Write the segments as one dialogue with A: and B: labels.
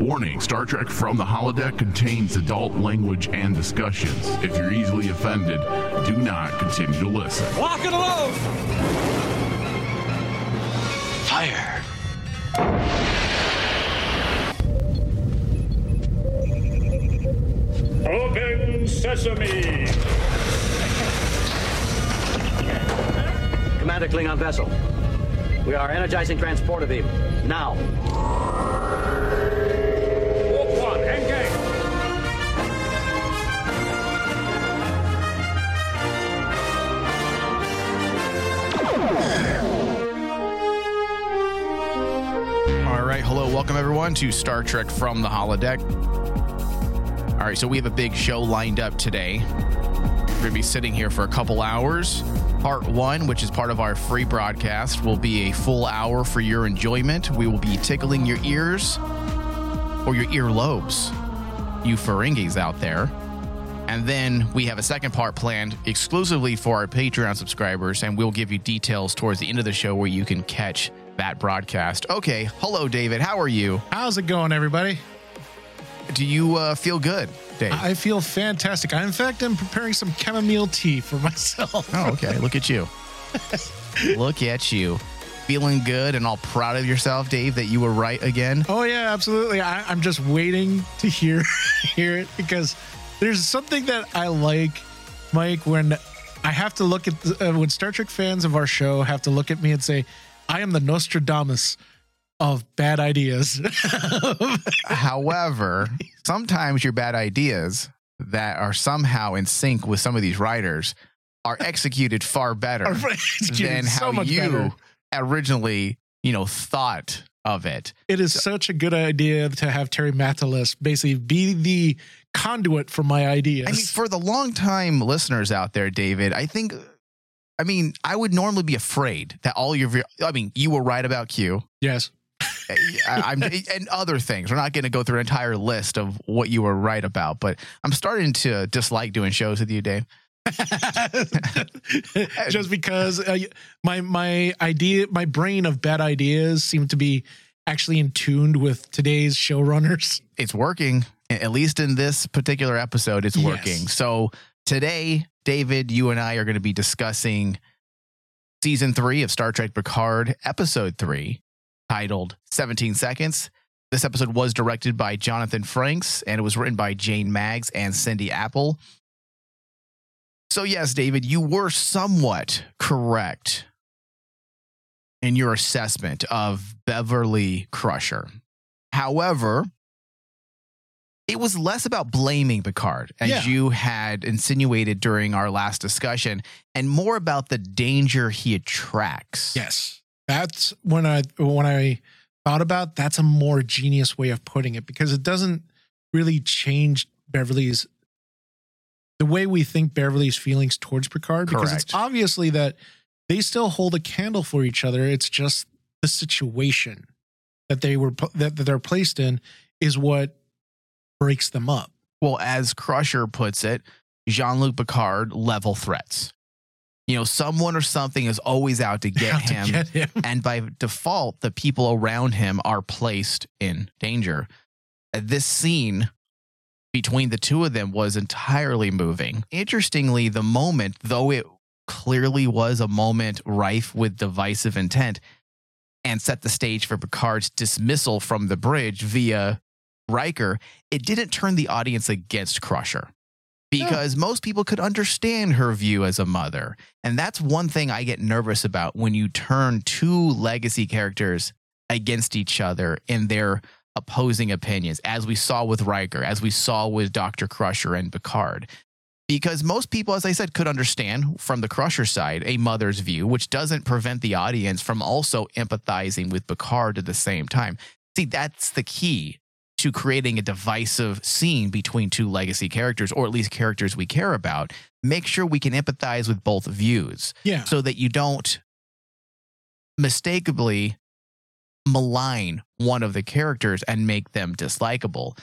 A: Warning Star Trek From the Holodeck contains adult language and discussions. If you're easily offended, do not continue to listen.
B: Lock and load!
C: Fire.
B: Open sesame!
C: Commander Klingon vessel. We are energizing transporter beam. Now.
D: Welcome everyone to Star Trek from the Holodeck. All right, so we have a big show lined up today. We're going to be sitting here for a couple hours. Part one, which is part of our free broadcast, will be a full hour for your enjoyment. We will be tickling your ears or your earlobes, you Ferengis out there. And then we have a second part planned exclusively for our Patreon subscribers, and we'll give you details towards the end of the show where you can catch that broadcast. Okay, hello, David. How are you?
E: How's it going, everybody?
D: Do you uh, feel good, Dave?
E: I feel fantastic. I, in fact, I'm preparing some chamomile tea for myself.
D: oh, okay. Look at you. Look at you. Feeling good and all proud of yourself, Dave, that you were right again.
E: Oh yeah, absolutely. I, I'm just waiting to hear hear it because there's something that I like, Mike. When I have to look at the, uh, when Star Trek fans of our show have to look at me and say, "I am the Nostradamus of bad ideas."
D: However, sometimes your bad ideas that are somehow in sync with some of these writers are executed far better
E: executed
D: than
E: so
D: how you
E: better.
D: originally, you know, thought of it.
E: It is such a good idea to have Terry Matalas basically be the conduit for my ideas.
D: I mean, for the long-time listeners out there, David, I think, I mean, I would normally be afraid that all your, I mean, you were right about Q.
E: yes.
D: I, I'm and other things. We're not going to go through an entire list of what you were right about, but I'm starting to dislike doing shows with you, Dave.
E: just because uh, my my idea my brain of bad ideas seem to be actually in tuned with today's showrunners
D: It's working, at least in this particular episode. It's
E: Yes.
D: working. So today, David, you and I are going to be discussing season three of Star Trek Picard, episode three, titled 17 Seconds. This episode was directed by Jonathan Frakes and it was written by Jane Maggs and Cindy Appel. So, yes, David, you were somewhat correct in your assessment of Beverly Crusher. However, it was less about blaming Picard, as
E: Yeah.
D: you had insinuated during our last discussion, and more about the danger he attracts.
E: yes that's when i when i thought about that's a more genius way of putting it because it doesn't really change beverly's the way we think beverly's feelings towards picard because it's obviously that they still hold a candle for each other it's just the situation that they were that, that they're placed in is what breaks them up
D: Well, as Crusher puts it, Jean Luc Picard level threats. You know, someone or something is always out to get
E: Have to
D: him.
E: get him.
D: and by default, the people around him are placed in danger. This scene between the two of them was entirely moving. Interestingly, the moment, though it clearly was a moment rife with divisive intent and set the stage for Picard's dismissal from the bridge via Riker, it didn't turn the audience against Crusher because most people could understand her view as a mother. And that's one thing I get nervous about when you turn two legacy characters against each other in their opposing opinions, as we saw with Riker, as we saw with Dr. Crusher and Picard. Because most people, as I said, could understand from the Crusher side a mother's view, which doesn't prevent the audience from also empathizing with Picard at the same time. See, that's the key to creating a divisive scene between two legacy characters, or at least characters we care about. Make sure we can empathize with both views
E: Yeah.
D: so that you don't mistakenly malign one of the characters and make them dislikable.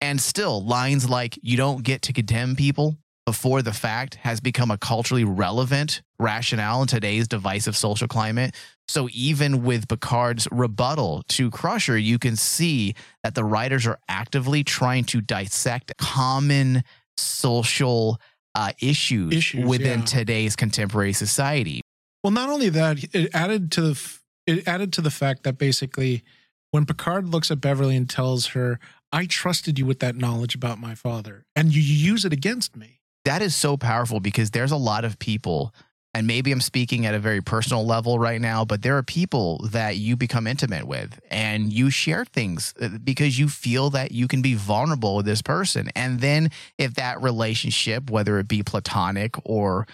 D: And still, lines like, you don't get to condemn people before the fact has become a culturally relevant rationale in today's divisive social climate. So even with Picard's rebuttal to Crusher, you can see that the writers are actively trying to dissect common social uh, issues,
E: Issues,
D: within
E: yeah.
D: today's contemporary society.
E: Well, not only that, it added to the f- it added to the fact that basically, when Picard looks at Beverly and tells her, "I trusted you with that knowledge about my father, and you, you use it against me."
D: That is so powerful because there's a lot of people and maybe I'm speaking at a very personal level right now, but there are people that you become intimate with and you share things uh, because you feel that you can be vulnerable with this person. And then if that relationship, whether it be platonic or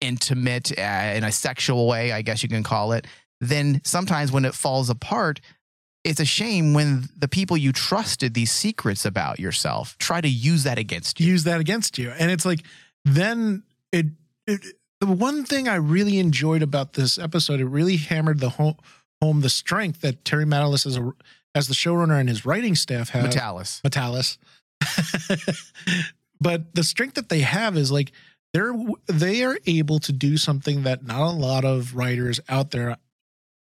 D: intimate uh, in a sexual way, I guess you can call it, then sometimes when it falls apart, it's a shame when the people you trusted these secrets about yourself try to use that against you.
E: use that against you. And it's like, then it, it the one thing I really enjoyed about this episode, it really hammered the home, home the strength that Terry Matalas as a as the showrunner and his writing staff have.
D: Metalis.
E: Metalis. but the strength that they have is like they're they are able to do something that not a lot of writers out there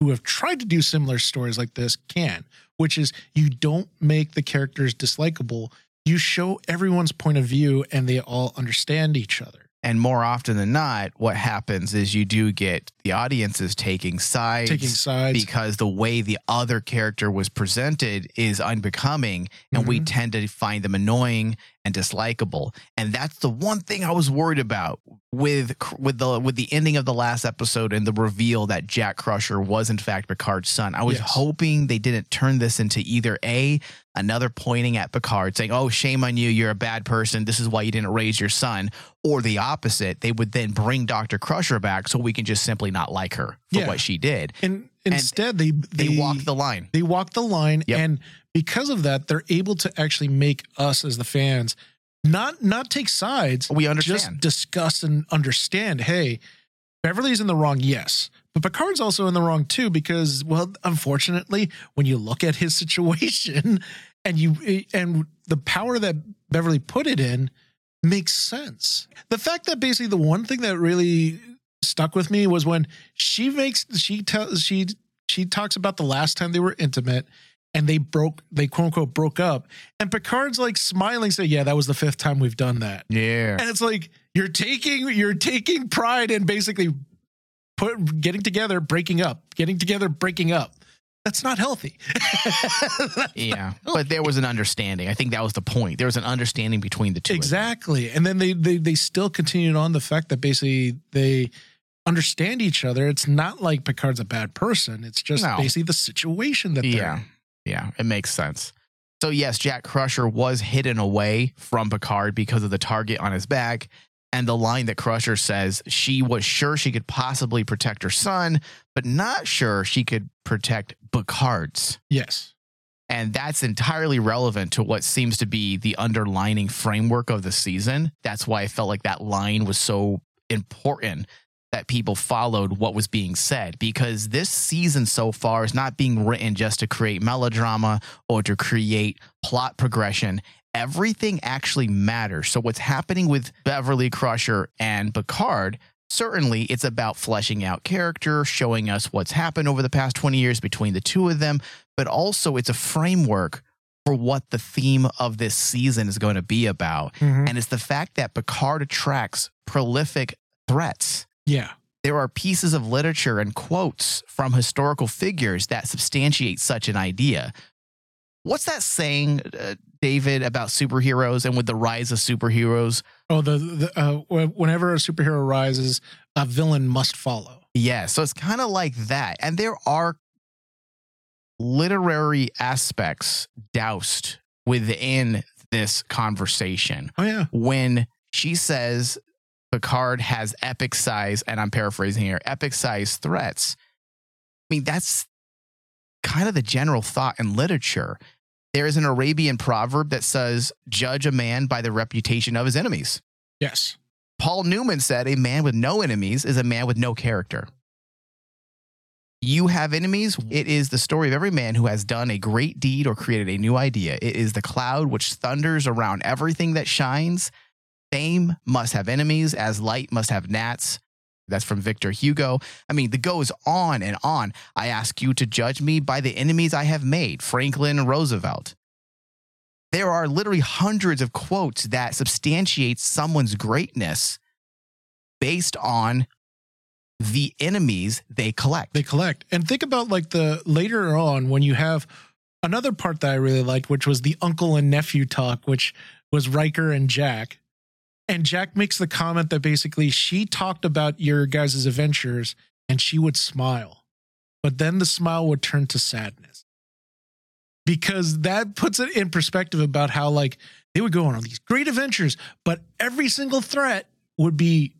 E: who have tried to do similar stories like this can, which is you don't make the characters dislikable. You show everyone's point of view and they all understand each other.
D: And more often than not, what happens is you do get the audiences taking sides.
E: Taking sides.
D: Because the way the other character was presented is unbecoming, and we mm-hmm. tend to find them annoying and dislikable. And that's the one thing I was worried about with with the with the ending of the last episode and the reveal that Jack Crusher was in fact Picard's son. I was
E: Yes.
D: hoping they didn't turn this into either a another pointing at Picard saying, "Oh, shame on you, you're a bad person. This is why you didn't raise your son," or the opposite. They would then bring Doctor Crusher back so we can just simply not like her for
E: Yeah.
D: what she did.
E: And instead they
D: They,
E: they,
D: walk the line.
E: they walk the line
D: Yep.
E: and because of that they're able to actually make us as the fans not not take sides
D: We understand.
E: just discuss and understand hey beverly's in the wrong yes but picard's also in the wrong too because well unfortunately when you look at his situation and you and the power that beverly put it in makes sense the fact that basically the one thing that really stuck with me was when she makes she tells she she talks about the last time they were intimate and they broke they quote unquote broke up and picard's like smiling saying yeah that was the fifth time we've done that
D: yeah.
E: and it's like you're taking you're taking pride in basically put getting together breaking up getting together breaking up that's not healthy
D: Yeah. But there was an understanding. I think that was the point. There was an understanding between the two.
E: exactly and then they, they they still continued on the fact that basically they understand each other it's not like picard's a bad person it's just
D: No.
E: basically the situation that they're
D: Yeah.
E: in.
D: Yeah. It makes sense. So, yes, Jack Crusher was hidden away from Picard because of the target on his back. And the line that Crusher says she was sure she could possibly protect her son, but not sure she could protect Picard's.
E: yes
D: And that's entirely relevant to what seems to be the underlining framework of the season. That's why I felt like that line was so important that people followed what was being said because this season so far is not being written just to create melodrama or to create plot progression. Everything actually matters. So, what's happening with Beverly Crusher and Picard certainly it's about fleshing out character, showing us what's happened over the past 20 years between the two of them, but also it's a framework for what the theme of this season is going to be about.
E: Mhm.
D: And it's the fact that Picard attracts prolific threats.
E: Yeah
D: There are pieces of literature and quotes from historical figures that substantiate such an idea. What's that saying, uh, David, about superheroes and with the rise of superheroes?
E: Oh, the, the uh, whenever a superhero rises, a villain must follow.
D: Yeah, so it's kind of like that. And there are literary aspects doused within this conversation.
E: Oh yeah,
D: When she says Picard has epic size, and I'm paraphrasing here, epic size threats, I mean, that's kind of the general thought in literature. There is an Arabian proverb that says, judge a man by the reputation of his enemies.
E: yes,
D: Paul Newman said, A man with no enemies is a man with no character. You have enemies. It is the story of every man who has done a great deed or created a new idea. It is the cloud which thunders around everything that shines. Fame must have enemies, as light must have gnats. That's from Victor Hugo. I mean, the goes on and on. I ask you to judge me by the enemies I have made, Franklin Roosevelt. There are literally hundreds of quotes that substantiate someone's greatness based on the enemies they collect.
E: they collect. And think about like the later on when you have another part that I really liked, which was the uncle and nephew talk, which was Riker and Jack. And Jack makes the comment that basically she talked about your guys' adventures and she would smile, but then the smile would turn to sadness. Because that puts it in perspective about how, like, they would go on all these great adventures, but every single threat would be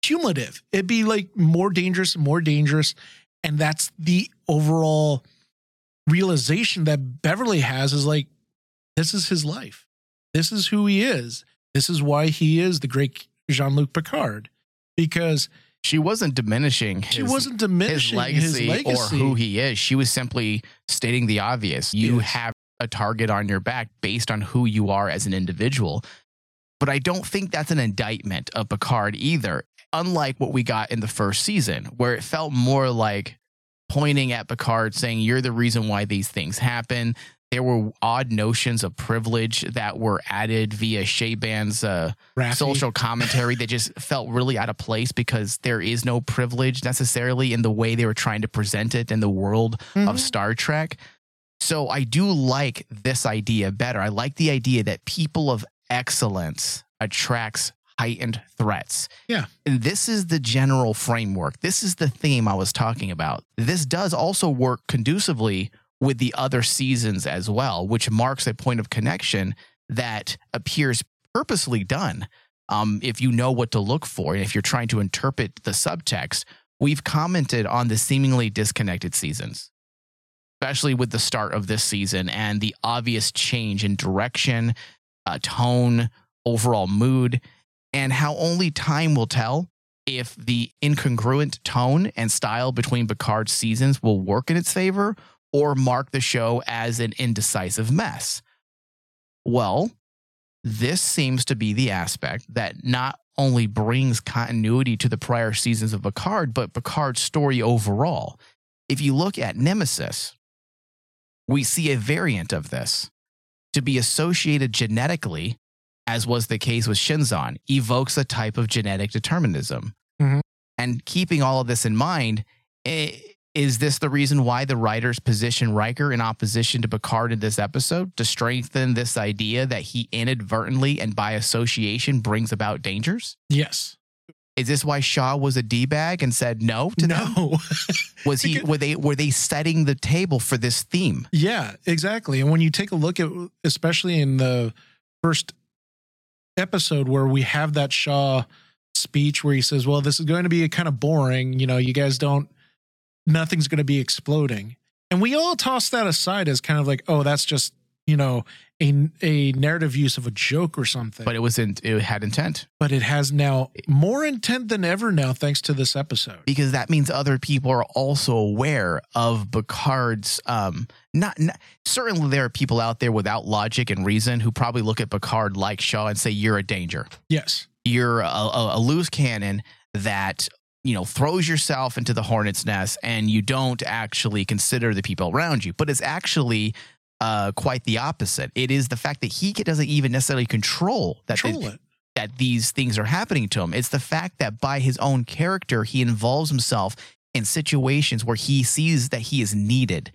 E: cumulative. It'd be like more dangerous more dangerous. And that's the overall realization that Beverly has is like, this is his life. This is who he is. This is why he is the great Jean Luc Picard. Because
D: she wasn't diminishing his,
E: she wasn't
D: his
E: diminishing
D: legacy,
E: his legacy,
D: or who he is. She was simply stating the obvious. You
E: Yes.
D: have a target on your back based on who you are as an individual. But I don't think that's an indictment of Picard either. Unlike what we got in the first season, where it felt more like pointing at Picard saying, You're the reason why these things happen. There were odd notions of privilege that were added via Chabon's uh, social commentary that just felt really out of place because there is no privilege necessarily in the way they were trying to present it in the world
E: Mhm.
D: of Star Trek. So I do like this idea better. I like the idea that people of excellence attracts heightened threats.
E: Yeah.
D: And this is the general framework. This is the theme I was talking about. This does also work conducively with the other seasons as well, which marks a point of connection that appears purposely done. Um, if you know what to look for, and if you're trying to interpret the subtext, we've commented on the seemingly disconnected seasons, especially with the start of this season and the obvious change in direction, uh, tone, overall mood, and how only time will tell if the incongruent tone and style between Picard's seasons will work in its favor or mark the show as an indecisive mess. Well, this seems to be the aspect that not only brings continuity to the prior seasons of Picard, but Picard's story overall. If you look at Nemesis, we see a variant of this. To be associated genetically, as was the case with Shinzon, evokes a type of genetic determinism.
E: Mhm.
D: And keeping all of this in mind, i- is this the reason why the writers position Riker in opposition to Picard in this episode to strengthen this idea that he inadvertently and by association brings about dangers?
E: Yes.
D: Is this why Shaw was a d bag and said no to?
E: No.
D: Was he? Were they? Were they setting the table for this theme?
E: Yeah, exactly. And when you take a look at, especially in the first episode where we have that Shaw speech where he says, Well, this is going to be kind of boring. You know, you guys don't, nothing's going to be exploding. And we all toss that aside as kind of like, Oh, that's just, you know, a, a narrative use of a joke or something.
D: But it was in. It had intent.
E: but it has now more intent than ever now, thanks to this episode.
D: because that means other people are also aware of Picard's um not, not certainly there are people out there without logic and reason who probably look at Picard like Shaw and say you're a danger.
E: Yes.
D: You're a, a, a loose cannon that you know throws yourself into the hornet's nest and you don't actually consider the people around you. But it's actually uh, quite the opposite. It is the fact that he doesn't even necessarily control that
E: Control
D: they- that these things are happening to him. It's the fact that by his own character, he involves himself in situations where he sees that he is needed.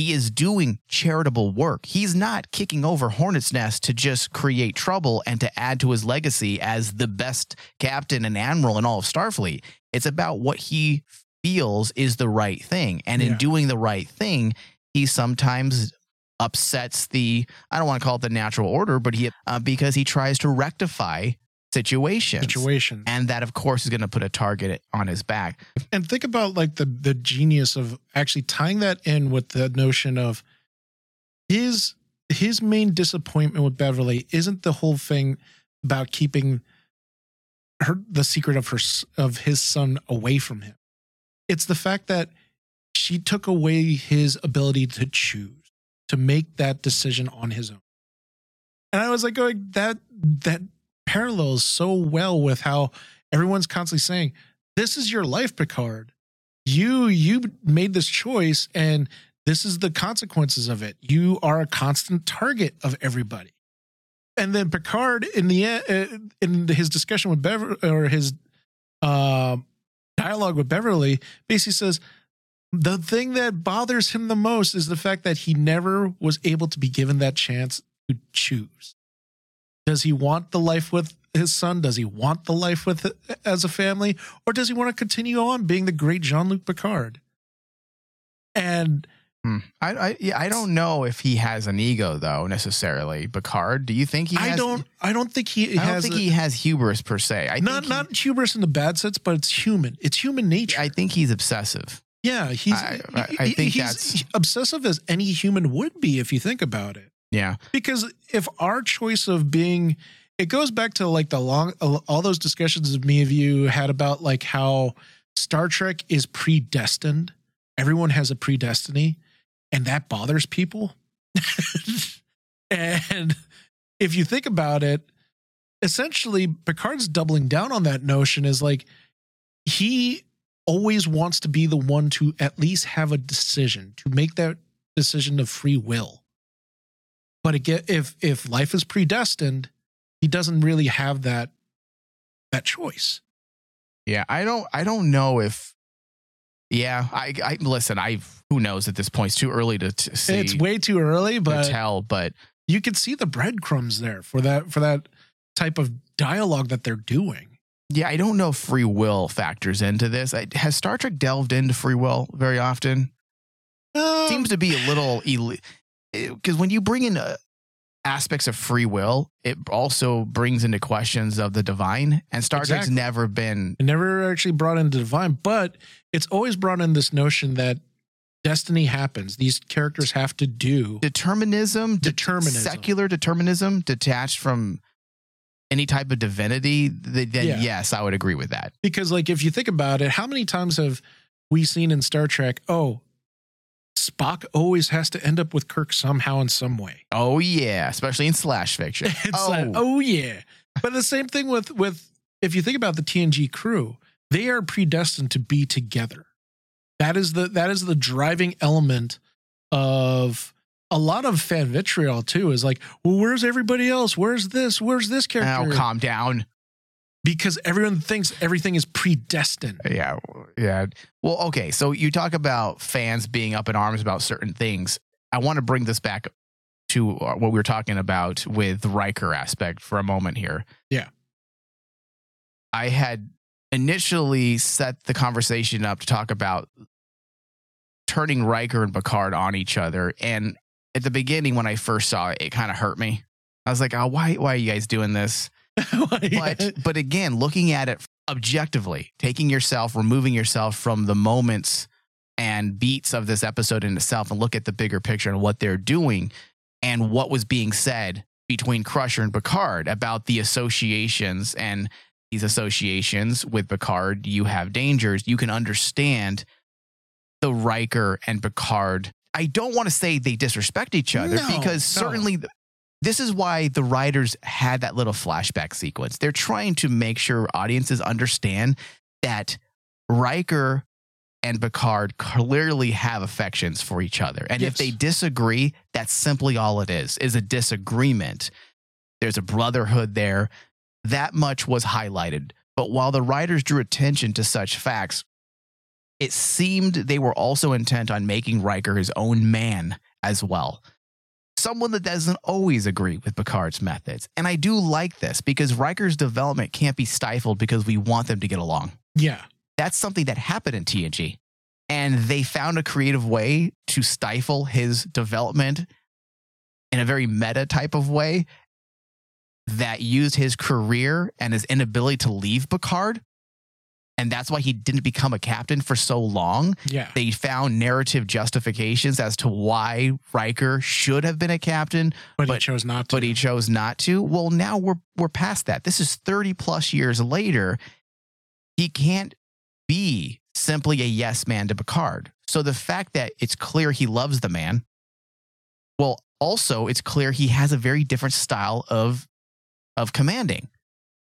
D: He is doing charitable work. He's not kicking over Hornet's Nest to just create trouble and to add to his legacy as the best captain and admiral in all of Starfleet. It's about what he feels is the right thing. And in
E: Yeah.
D: doing the right thing, he sometimes upsets the I don't want to call it the natural order, but he uh, because he tries to rectify situations.
E: Situation.
D: And that, of course, is going to put a target on his back.
E: and think about like the the genius of actually tying that in with the notion of his his main disappointment with Beverly isn't the whole thing about keeping her the secret of her of his son away from him. It's the fact that she took away his ability to choose, to make that decision on his own. And I was like going that that parallels so well with how everyone's constantly saying, "This is your life, Picard. You you made this choice, and this is the consequences of it. You are a constant target of everybody." And then Picard, in the uh, in his discussion with Beverly or his uh, dialogue with Beverly, basically says the thing that bothers him the most is the fact that he never was able to be given that chance to choose. Does he want the life with his son? Does he want the life with as a family, or does he want to continue on being the great Jean Luc Picard? And
D: Hmm. I I, yeah, I don't know if he has an ego though necessarily. Picard, do you think he? Has,
E: I don't. I don't think he
D: I don't think
E: a-
D: he has hubris per se. I
E: not
D: think he-
E: not hubris in the bad sense, but it's human. It's human nature.
D: I think he's obsessive.
E: yeah, he's.
D: I- I- I think
E: he's
D: that's-
E: obsessive as any human would be if you think about it.
D: Yeah.
E: because if our choice of being it goes back to like the long all those discussions of me of you had about like how star trek is predestined. Everyone has a predestiny and that bothers people. And if you think about it essentially picard's doubling down on that notion is like he always wants to be the one to at least have a decision to make that decision of free will but again if if life is predestined he doesn't really have that that choice
D: Yeah, I don't. I don't know if. Yeah, I. I listen. I. Who knows at this point? It's too early to, to see.
E: it's way too early
D: to
E: but
D: tell. But
E: you can see the breadcrumbs there for that for that type of dialogue that they're doing
D: yeah, I don't know if free will factors into this. I, has Star Trek delved into free will very often?
E: Um,
D: Seems to be a little because when you bring in uh, aspects of free will, it also brings into questions of the divine. And Star Trek's
E: Exactly.
D: never been.
E: it never actually brought into divine but it's always brought in this notion that destiny happens these characters have to do
D: determinism, de-
E: Determinism.
D: secular determinism, detached from any type of divinity, then
E: Yeah.
D: yes, I would agree with that.
E: because like if you think about it how many times have we seen in star trek oh spock always has to end up with kirk somehow in some way.
D: Oh yeah, especially in slash fiction. oh,
E: like oh. yeah. But the same thing with with if you think about the tng crew they are predestined to be together. That is the that is the driving element of a lot of fan vitriol too is like well where's everybody else? Where's this? Where's this character?
D: now calm down.
E: Because everyone thinks everything is predestined
D: Yeah, yeah. Well, okay. So you talk about fans being up in arms about certain things. I want to bring this back to uh, what we were talking about with the Riker aspect for a moment here.
E: Yeah.
D: I had initially set the conversation up to talk about turning Riker and Picard on each other. And at the beginning, when I first saw it, it kind of hurt me. I was like, oh, why, why are you guys doing this? but but again looking at it objectively taking yourself removing yourself from the moments and beats of this episode in itself and look at the bigger picture and what they're doing and what was being said between crusher and picard about the associations and these associations with picard you have dangers you can understand the riker and picard i don't want to say they disrespect each other
E: No,
D: because
E: no.
D: This is why the writers had that little flashback sequence. They're trying to make sure audiences understand that Riker and Picard clearly have affections for each other. And if they disagree, that's simply all it is, is a disagreement. There's a brotherhood there. That much was highlighted. But while the writers drew attention to such facts, it seemed they were also intent on making Riker his own man as well someone that doesn't always agree with Picard's methods. And I do like this because Riker's development can't be stifled because we want them to get along.
E: yeah
D: That's something that happened in TNG. And they found a creative way to stifle his development in a very meta type of way that used his career and his inability to leave Picard. And that's why he didn't become a captain for so long
E: yeah
D: they found narrative justifications as to why Riker should have been a captain,
E: but, he chose not to
D: but he chose not to. Well, now we're we're past that. This is 30 plus years later. He can't be simply a yes man to Picard. So the fact that it's clear he loves the man, well, also it's clear he has a very different style of of commanding.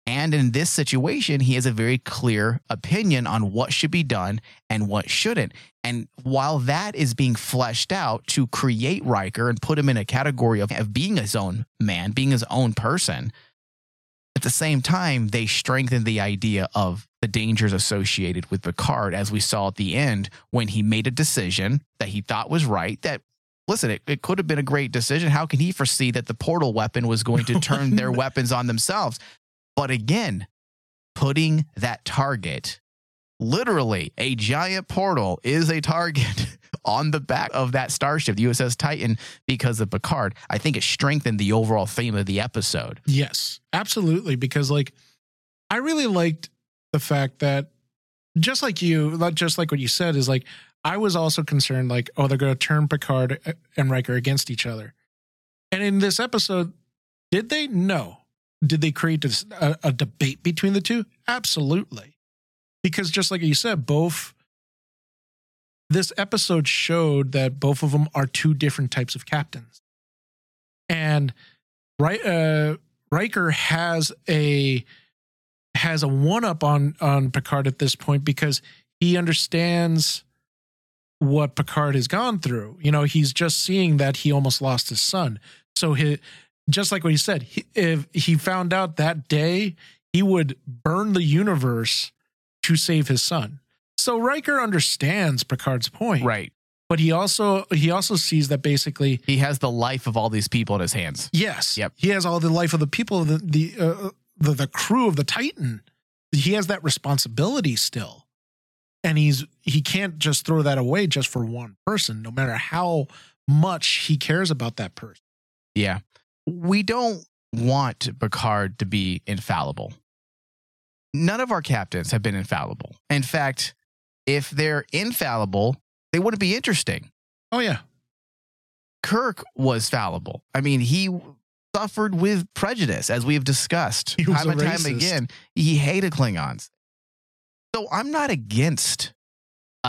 D: And in this situation, he has a very clear opinion on what should be done and what shouldn't. And while that is being fleshed out to create Riker and put him in a category of, of being his own man, being his own person, at the same time, they strengthen the idea of the dangers associated with Picard, as we saw at the end when he made a decision that he thought was right. That, listen, it, it could have been a great decision. How can he foresee that the portal weapon was going to turn their weapons on themselves? But again, putting that target, literally a giant portal is a target on the back of that starship, the USS Titan, because of Picard. I think it strengthened the overall theme of the episode.
E: Yes, absolutely. Because like, I really liked the fact that just like you, not just like what you said, is like I was also concerned, like, oh, they're going to turn Picard uh, and Riker against each other. And in this episode, did they? No. Did they create a, a debate between the two? Absolutely. Because just like you said, both this episode showed that both of them are two different types of captains. And right uh Riker has a has a one up on on Picard at this point because he understands what Picard has gone through. You know, he's just seeing that he almost lost his son. So he just like what he said, he, if he found out that day, he would burn the universe to save his son. So Riker understands Picard's point,
D: Right.
E: but he also he also sees that basically
D: He has the life of all these people in his hands.
E: yes,
D: Yep.
E: he has all the life of the people, the the uh, the, the crew of the Titan. He has that responsibility still, and he's he can't just throw that away just for one person, no matter how much he cares about that person.
D: Yeah. We don't want Picard to be infallible. None of our captains have been infallible. In fact, if they're infallible, they wouldn't be interesting.
E: Oh yeah,
D: Kirk was fallible. I mean, he suffered with prejudice, as we have discussed time and time again. He hated Klingons. So I'm not against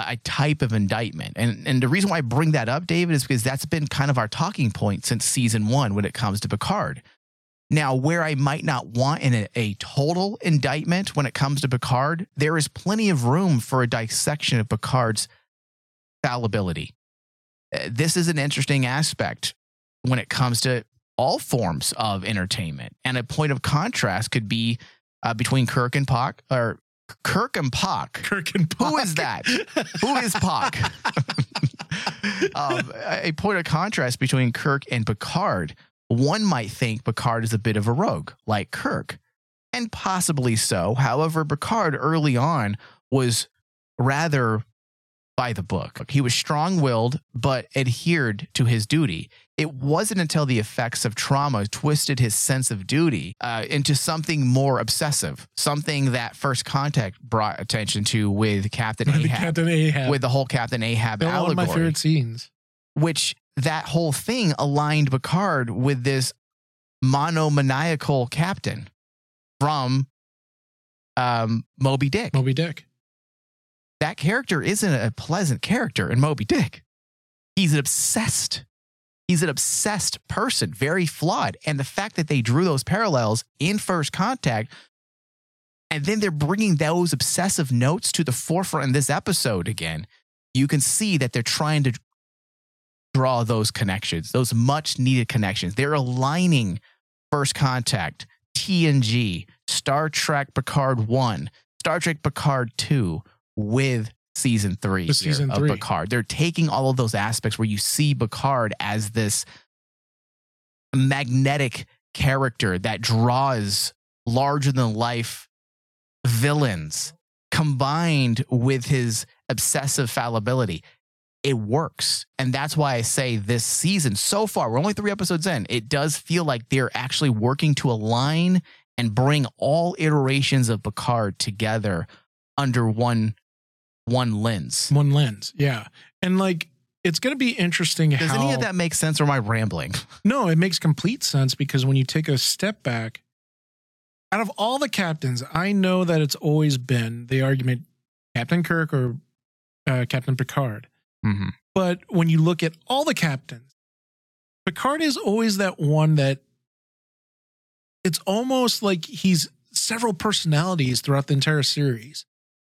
D: a, type of indictment. And, and the reason why I bring that up, David, is because that's been kind of our talking point since season one when it comes to Picard. Now, where I might not want in a, a total indictment when it comes to Picard, there is plenty of room for a dissection of Picard's fallibility. Uh, This is an interesting aspect when it comes to all forms of entertainment. And a point of contrast could be uh, between Kirk and Pock, or Kirk and Pock.
E: Kirk and
D: Who
E: Spock.
D: is that? Who is Pock? um, a point of contrast between Kirk and Picard. One might think Picard is a bit of a rogue, like Kirk, and possibly so. However, Picard early on was rather by the book. He was strong willed, but adhered to his duty. It wasn't until the effects of trauma twisted his sense of duty uh, into something more obsessive, something that First Contact brought attention to with Captain
E: the
D: Ahab,
E: Captain Ahab.
D: with the whole Captain Ahab
E: They're one of my favorite scenes.
D: which that whole thing aligned Picard with this monomaniacal captain from um, Moby Dick.
E: Moby Dick.
D: That character isn't a pleasant character in Moby Dick. He's an obsessed. He's an obsessed person, very flawed. And the fact that they drew those parallels in First Contact, and then they're bringing those obsessive notes to the forefront in this episode again, you can see that they're trying to draw those connections, those much needed connections. They're aligning First Contact, TNG, Star Trek Picard 1, Star Trek Picard 2 with season 3
E: With
D: here
E: season
D: of
E: three.
D: Picard. They're taking all of those aspects where you see Picard as this magnetic character that draws larger than life villains combined with his obsessive fallibility it works and that's why i say this season so far we're only three episodes in it does feel like they're actually working to align and bring all iterations of picard together under one one lens
E: One lens. Yeah. And like it's gonna be interesting
D: does
E: how
D: any of that make sense or am i rambling
E: No, it makes complete sense because when you take a step back, out of all the captains, I know that it's always been the argument Captain Kirk or uh, Captain Picard.
D: mm-hmm.
E: But when you look at all the captains, Picard is always that one that it's almost like he's several personalities throughout the entire series.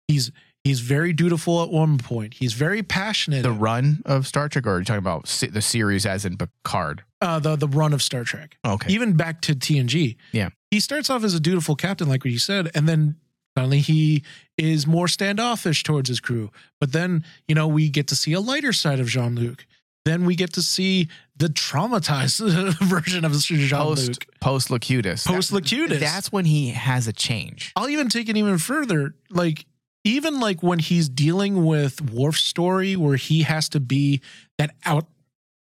E: He's he's very dutiful at one point. He's very passionate.
D: The run of Star Trek, or are you talking about se- the series as in Picard?
E: uh, the the run of Star Trek.
D: Okay.
E: Even back to TNG.
D: Yeah.
E: He starts off as a dutiful captain, like what you said, and then suddenly he is more standoffish towards his crew. But then, you know, we get to see a lighter side of Jean Luc. Then we get to see the traumatized version of Jean Luc.
D: post Locutus.
E: Post Locutus.
D: That's when he has a change.
E: I'll even take it even further. Like, even like when he's dealing with Worf's story, where he has to be that out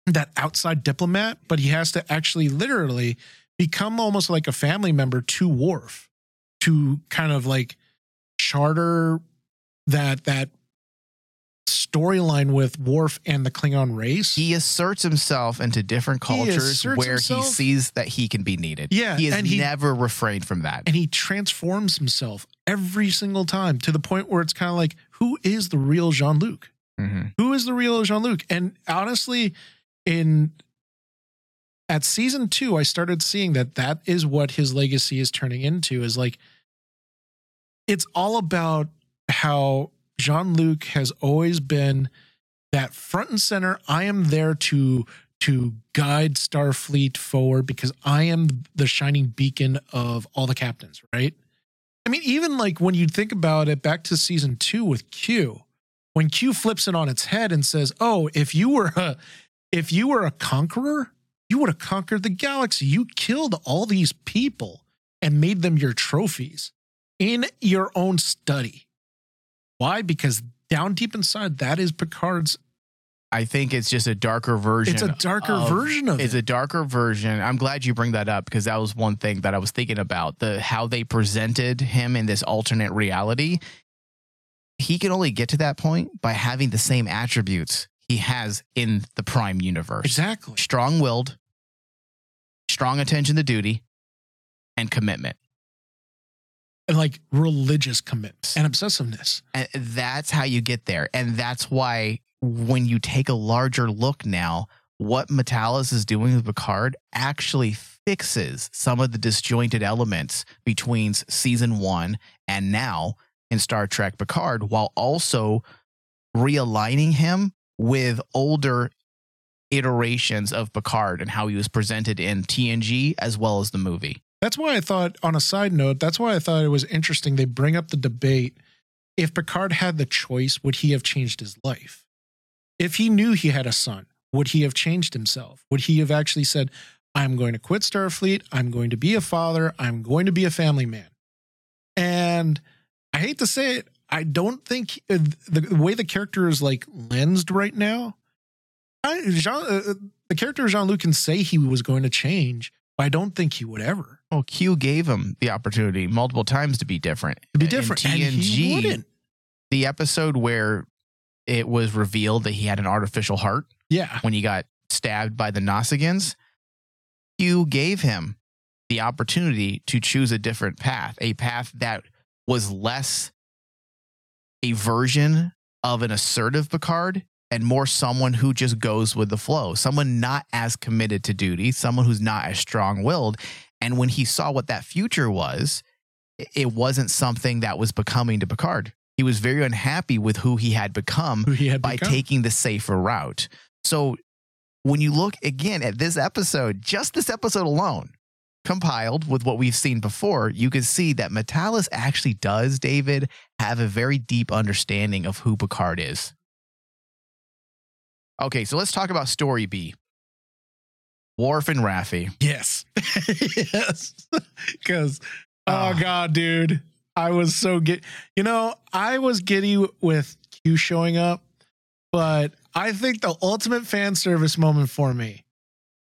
E: that outside diplomat, but he has to actually literally become almost like a family member to Worf to kind of like charter that that storyline with Worf and the Klingon race.
D: He asserts himself into different cultures
E: asserts
D: where
E: himself.
D: he sees that he can be needed.
E: Yeah,
D: He has
E: he-
D: never refrained from that.
E: and he transforms himself every single time to the point where it's kind of like, who is the real Jean Luc?
D: Mhm.
E: who is the real Jean Luc? And honestly, in at season two, I started seeing that that is what his legacy is turning into. Is like it's all about how Jean Luc has always been that front and center. I am there to to guide Starfleet forward because I am the shining beacon of all the captains. Right. I mean, even like when you think about it, back to season two with Q when Q flips it on its head and says, "Oh, if you were a if you were a conqueror, you would have conquered the galaxy. You killed all these people and made them your trophies in your own study." Why? Because down deep inside, that is Picard's.
D: I think it's just a darker version.
E: It's a darker
D: of-
E: version of
D: It's
E: it.
D: a darker version. I'm glad you bring that up because that was one thing that I was thinking about the how they presented him in this alternate reality. He can only get to that point by having the same attributes he has in the Prime universe.
E: exactly.
D: Strong willed, strong attention to duty, and commitment.
E: And like religious commitment and obsessiveness.
D: And that's how you get there. And that's why when you take a larger look now, what Metalis is doing with Picard actually fixes some of the disjointed elements between season one and now in Star Trek Picard, while also realigning him with older iterations of Picard and how he was presented in TNG as well as the movie.
E: That's why I thought, on a side note, that's why I thought it was interesting. They bring up the debate if Picard had the choice, would he have changed his life? If he knew he had a son, would he have changed himself? Would he have actually said, I'm going to quit Starfleet. I'm going to be a father. I'm going to be a family man. And I hate to say it, I don't think uh, the, way the character is like lensed right now, I, Jean, uh, the character Jean Luc can say he was going to change, but I don't think he would ever.
D: Well, Q gave him the opportunity multiple times to be different.
E: to be
D: In
E: different. and
D: TNG,
E: he wouldn't.
D: the episode where it was revealed that he had an artificial heart
E: Yeah.
D: when he got stabbed by the Nausicaans, Q gave him the opportunity to choose a different path, a path that was less a version of an assertive Picard and more someone who just goes with the flow, someone not as committed to duty, someone who's not as strong willed. And when he saw what that future was, it wasn't something that was becoming to Picard. He was very unhappy with who he had become
E: he had
D: by
E: become.
D: taking the safer route. So when you look again at this episode, just this episode alone, compiled with what we've seen before, you can see that Metalis actually does, David, have a very deep understanding of who Picard is. Okay, so let's talk about story B. Worf and Raffi.
E: Yes. yes. Because, oh
D: Ah.
E: God, dude. I was so get you know, I was giddy with Q showing up, but I think the ultimate fan service moment for me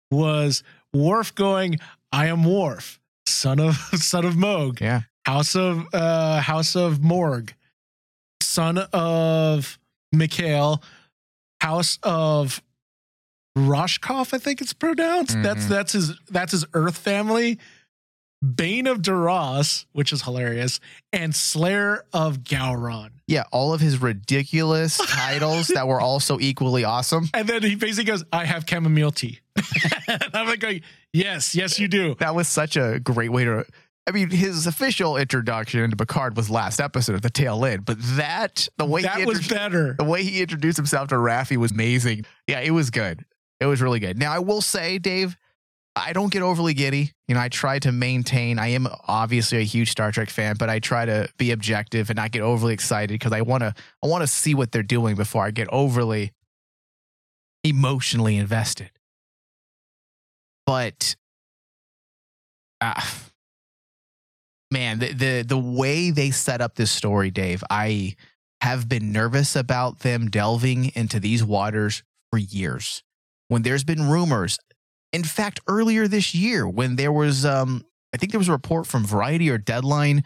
E: was Worf going, I am Worf, son of son of Mogh,
D: Yeah.
E: House of uh House of Mogh, son of Mikhail, House of Roshkov, I think it's pronounced. That's
D: Mhm.
E: that's his that's his Earth family. Bane of Duras, which is hilarious, and Slayer of Gowron.
D: Yeah, all of his ridiculous titles that were also equally awesome.
E: And then he basically goes, I have chamomile tea. I'm like going, Yes, yes, you do.
D: That was such a great way to. I mean, his official introduction into Picard was last episode at the tail end, but that the way
E: that
D: he
E: was better.
D: the way he introduced himself to Raffi was amazing. Yeah, it was good. It was really good. Now I will say, Dave, I don't get overly giddy. You know, I try to maintain. I am obviously a huge Star Trek fan, but I try to be objective and not get overly excited because I want to. I want to see what they're doing before I get overly emotionally invested. But, uh, man, the, the the way they set up this story, Dave, I have been nervous about them delving into these waters for years. When there's been rumors, in fact, earlier this year, when there was, um, I think there was a report from Variety or Deadline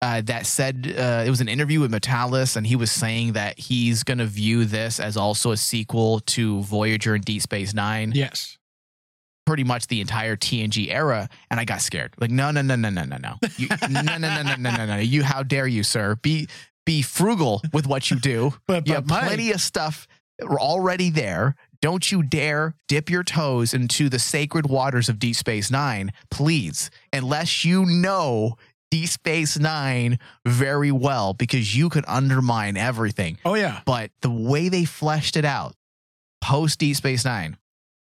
D: uh, that said uh, it was an interview with Matalas, and he was saying that he's going to view this as also a sequel to Voyager and Deep Space Nine
E: Yes.
D: pretty much the entire TNG era, and I got scared. Like, no, no, no, no, no, no, no, you, no, no, no, no, no, no, no. You, how dare you, sir? Be be frugal with what you do.
E: But,
D: You
E: but
D: have
E: Mike,
D: plenty of stuff already there. Don't you dare dip your toes into the sacred waters of Deep Space Nine, please, unless you know Deep Space Nine very well, because you could undermine everything
E: oh yeah,
D: but the way they fleshed it out post Deep Space Nine,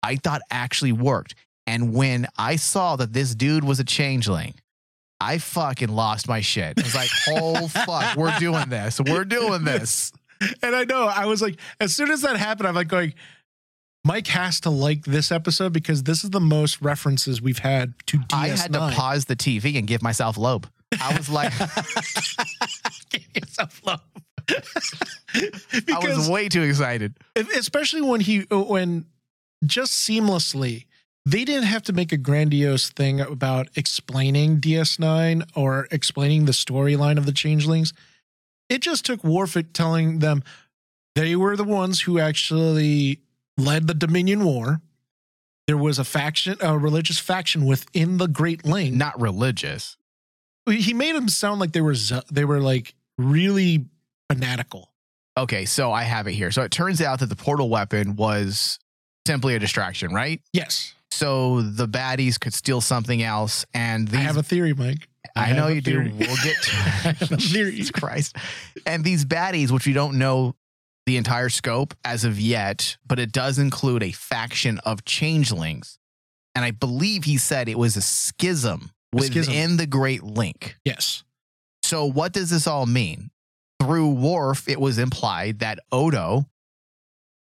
D: I thought actually worked. And when I saw that this dude was a changeling, I fucking lost my shit. I was like, oh fuck, we're doing this. We're doing this.
E: and I know I was like, as soon as that happened, I'm like going. Mike has to like this episode because this is the most references we've had to DS9.
D: I had to pause the TV and give myself lobe. I was like,
E: Give yourself love.
D: I was way too excited.
E: especially when he when just seamlessly they didn't have to make a grandiose thing about explaining DS9 or explaining the storyline of the changelings. It just took Worf telling them they were the ones who actually led the Dominion War. There was a faction, a religious faction within the Great Link.
D: Not religious.
E: he made them sound like they were they were like really fanatical.
D: Okay, so I have it here. So it turns out that the portal weapon was simply a distraction, right?
E: Yes,
D: So the baddies could steal something else, and these
E: I have a theory, Mike.
D: I,
E: have
D: know you do. We'll get
E: I
D: to
E: theory.
D: Jesus Christ. And these baddies, which we don't know the entire scope as of yet, but it does include a faction of changelings. And I believe he said it was a schism
E: A schism.
D: within the Great Link.
E: Yes.
D: So what does this all mean? Through Worf, it was implied that Odo,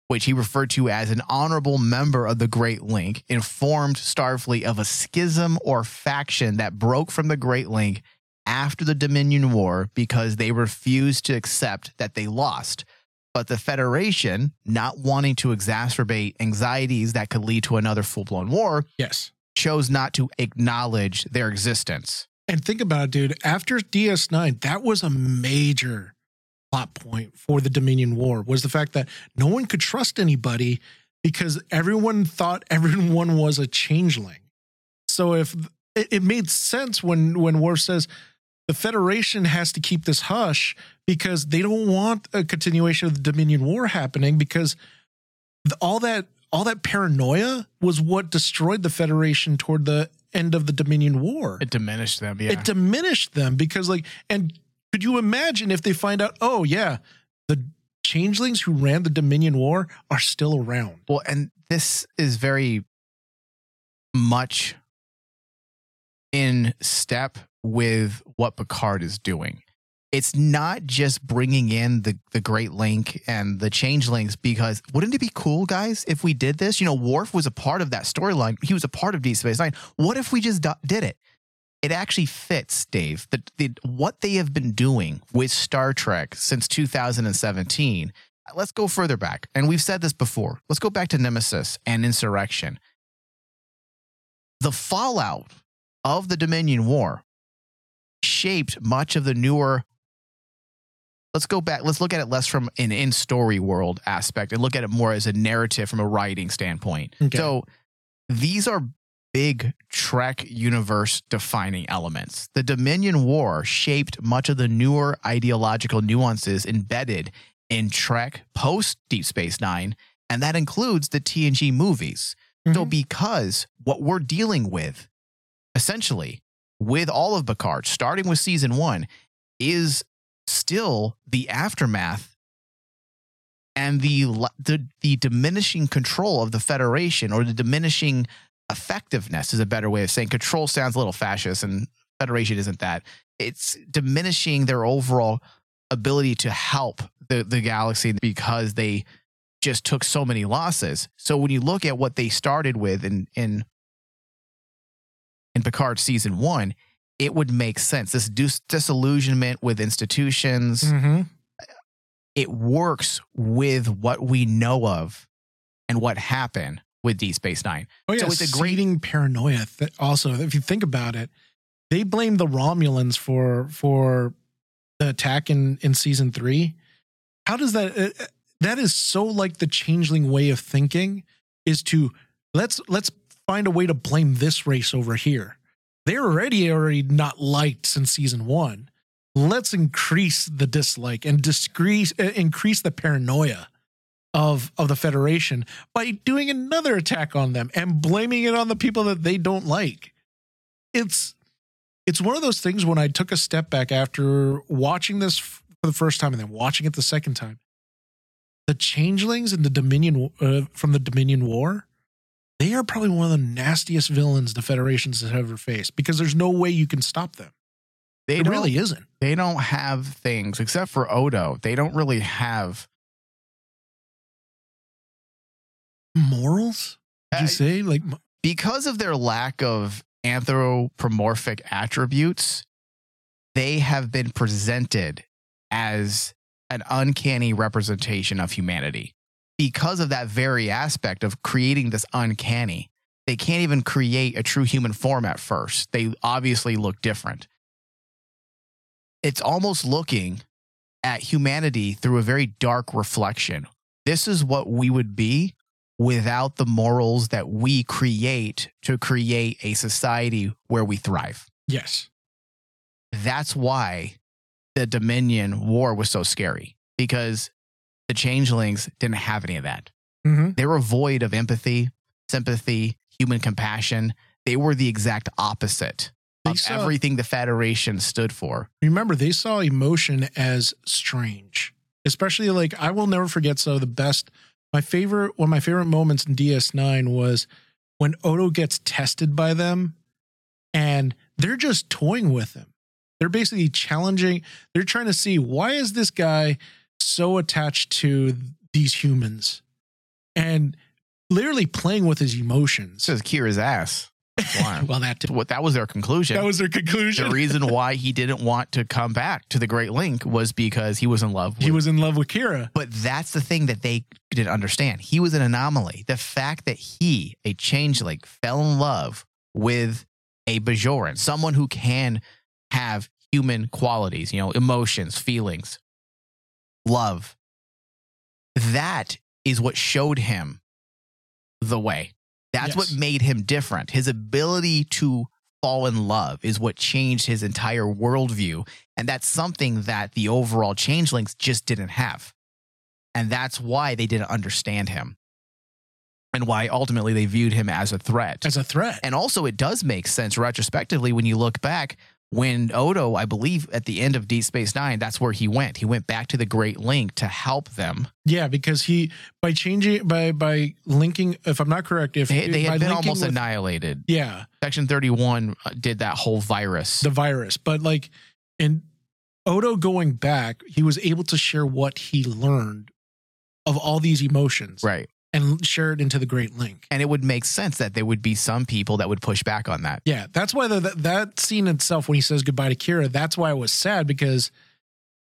D: which he referred to as an honorable member of the Great Link, informed Starfleet of a schism or faction that broke from the Great Link after the Dominion War because they refused to accept that they lost. But the Federation, not wanting to exacerbate anxieties that could lead to another full blown war,
E: Yes.
D: chose not to acknowledge their existence.
E: And think about it, dude. After DS9, that was a major plot point for the Dominion War was the fact that no one could trust anybody because everyone thought everyone was a changeling. So if it, it made sense when when Worf says the Federation has to keep this hush because they don't want a continuation of the Dominion War happening because the- all that all that paranoia was what destroyed the Federation toward the end of the Dominion War
D: It diminished them, yeah.
E: it diminished them because like and could you imagine if they find out oh yeah the changelings who ran the dominion war are still around
D: Well, and this is very much in step with what Picard is doing. It's not just bringing in the the Great Link and the Changelings because wouldn't it be cool, guys, if we did this? You know, Worf was a part of that storyline. He was a part of Deep Space Nine. What if we just do- did it? It actually fits, Dave. The, the what they have been doing with Star Trek since 2017 let's go further back. And we've said this before. Let's go back to Nemesis and Insurrection. The fallout of the Dominion War shaped much of the newer. Let's go back. Let's look at it less from an in story world aspect and look at it more as a narrative from a writing standpoint.
E: Okay.
D: So these are big Trek universe defining elements. The Dominion War shaped much of the newer ideological nuances embedded in Trek post Deep Space Nine, and that includes the TNG movies. So,
E: Mhm.
D: because what we're dealing with essentially with all of Picard, starting with season one, is still the aftermath and the the the diminishing control of the Federation or the diminishing effectiveness is a better way of saying control sounds a little fascist and Federation isn't that. It's diminishing their overall ability to help the, the galaxy because they just took so many losses. So when you look at what they started with in in in Picard season one, it would make sense. This dis- disillusionment with institutions,
E: Mm-hmm.
D: it works with what we know of and what happened with Deep Space Nine.
E: Oh yeah,
D: So
E: it's a
D: great
E: paranoia. Th- also, if you think about it, they blame the Romulans for for the attack in in season three. How does that? Uh, uh, that is so like the changeling way of thinking is to let's let's find a way to blame this race over here. They're already already not liked since season one. Let's increase the dislike and discrease, uh, increase the paranoia of of the Federation by doing another attack on them and blaming it on the people that they don't like. It's it's one of those things when I took a step back after watching this for the first time and then watching it the second time. The changelings in the Dominion uh, from the Dominion War, they are probably one of the nastiest villains the Federations has ever faced because there's no way you can stop them.
D: They
E: It really isn't.
D: they don't have things except for Odo. They don't really have.
E: Morals? Did you
D: Uh,
E: say like
D: because of their lack of anthropomorphic attributes, they have been presented as an uncanny representation of humanity. Because of that very aspect of creating this uncanny, they can't even create a true human form at first. They obviously look different. It's almost looking at humanity through a very dark reflection. This is what we would be without the morals that we create to create a society where we thrive.
E: yes.
D: That's why the Dominion War was so scary because the changelings didn't have any of that.
E: Mm-hmm.
D: They were void of empathy, sympathy, human compassion. They were the exact opposite
E: They
D: of
E: saw-
D: everything the Federation stood for.
E: remember they saw emotion as strange especially like i will never forget so the best my favorite one of my favorite moments in ds9 was when odo gets tested by them and they're just toying with him they're basically challenging they're trying to see why is this guy so attached to these humans and literally playing with his emotions
D: Says Kira's ass.
E: Well that too.
D: what that was their conclusion.
E: that was their conclusion
D: the reason why he didn't want to come back to the Great Link was because he was in love. With,
E: he was in love with kira
D: but that's the thing that they didn't understand. He was an anomaly. The fact that he, a changeling, fell in love with a Bajoran, someone who can have human qualities, you know, emotions, feelings, love. That is what showed him the way. That's
E: Yes.
D: what made him different. His ability to fall in love is what changed his entire worldview. And that's something that the overall changelings just didn't have. And that's why they didn't understand him. And why ultimately they viewed him as a threat.
E: as a threat
D: And also, it does make sense retrospectively when you look back when Odo, I believe, at the end of Deep Space Nine, that's where he went. He went back to the Great Link to help them.
E: Yeah, because he by changing by by linking. If I'm not correct, if
D: They, they had been almost
E: with-
D: annihilated.
E: Yeah,
D: Section 31 uh, did that whole virus.
E: the virus, but like in Odo going back, he was able to share what he learned of all these emotions,
D: right.
E: And share it into the Great Link.
D: And it would make sense that there would be some people that would push back on that.
E: Yeah, that's why the, that that scene itself, when he says goodbye to Kira, that's why I was sad because